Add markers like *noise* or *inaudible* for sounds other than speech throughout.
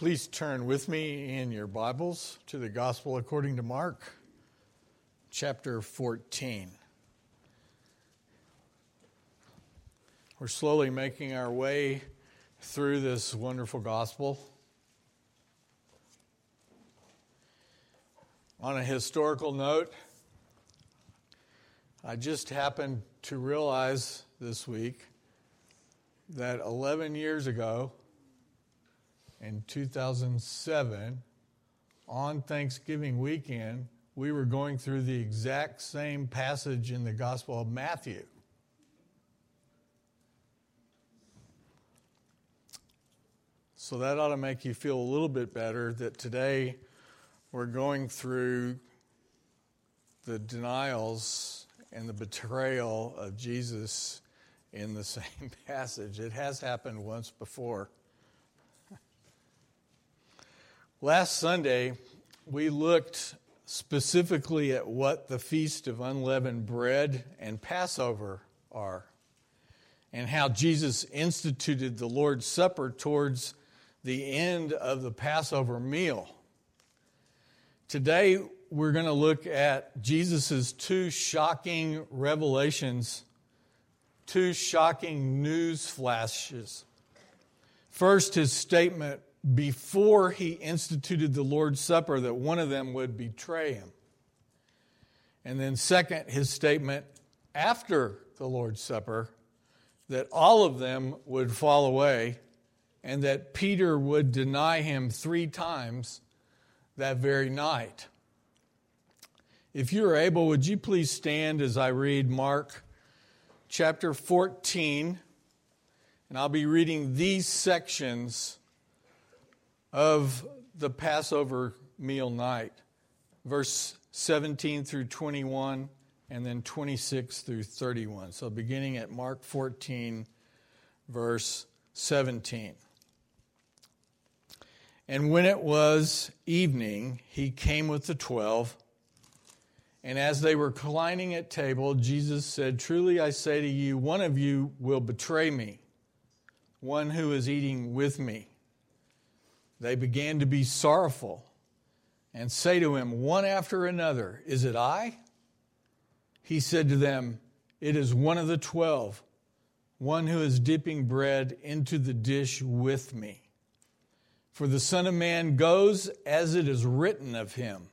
Please turn with me in your Bibles to the Gospel according to Mark, chapter 14. We're slowly making our way through this wonderful Gospel. On a historical note, I just happened to realize this week that 11 years ago, in 2007, on Thanksgiving weekend, we were going through the exact same passage in the Gospel of Matthew. So that ought to make you feel a little bit better that today we're going through the denials and the betrayal of Jesus in the *laughs* same passage. It has happened once before. Last Sunday, we looked specifically at what the Feast of Unleavened Bread and Passover are, and how Jesus instituted the Lord's Supper towards the end of the Passover meal. Today, we're going to look at Jesus' two shocking revelations, two shocking news flashes. First, his statement before he instituted the Lord's Supper that one of them would betray him. And then, second, his statement after the Lord's Supper that all of them would fall away and that Peter would deny him three times that very night. If you are able, would you please stand as I read Mark chapter 14? And I'll be reading these sections of the Passover meal night, verse 17 through 21, and then 26 through 31. So beginning at Mark 14, verse 17. And when it was evening, he came with the twelve. And as they were reclining at table, Jesus said, Truly I say to you, one of you will betray me, one who is eating with me they began to be sorrowful and say to him one after another, Is it I? He said to them, It is one of the twelve, one who is dipping bread into the dish with me. For the Son of Man goes as it is written of him.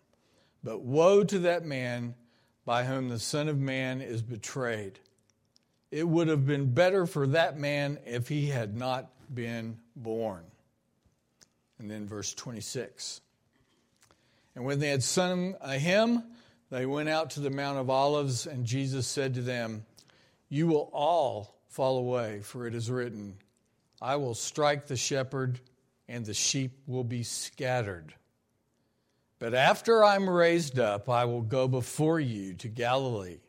But woe to that man by whom the Son of Man is betrayed. It would have been better for that man if he had not been born. And then verse 26. And when they had sung a hymn, they went out to the Mount of Olives, and Jesus said to them, You will all fall away, for it is written, I will strike the shepherd, and the sheep will be scattered. But after I'm raised up, I will go before you to Galilee.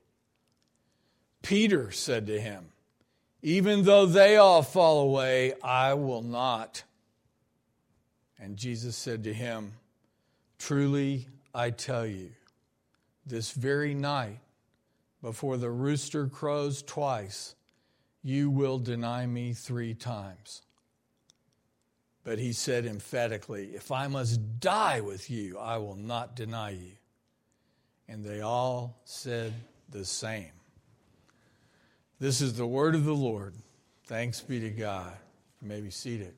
Peter said to him, Even though they all fall away, I will not. And Jesus said to him, Truly I tell you, this very night, before the rooster crows twice, you will deny me three times. But he said emphatically, If I must die with you, I will not deny you. And they all said the same. This is the word of the Lord. Thanks be to God. You may be seated.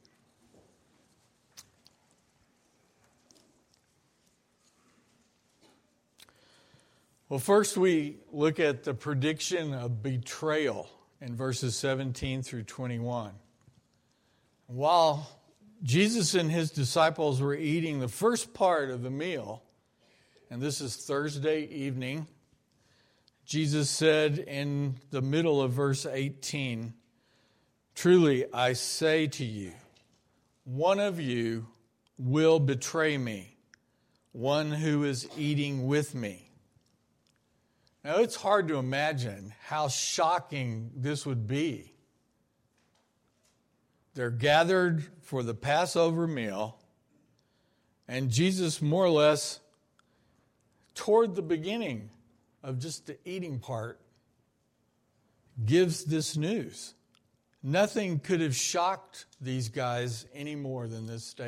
Well, first we look at the prediction of betrayal in verses 17 through 21. While Jesus and his disciples were eating the first part of the meal, and this is Thursday evening, Jesus said in the middle of verse 18, Truly I say to you, one of you will betray me, one who is eating with me. Now, it's hard to imagine how shocking this would be. They're gathered for the Passover meal, and Jesus, more or less, toward the beginning of just the eating part, gives this news. Nothing could have shocked these guys any more than this statement.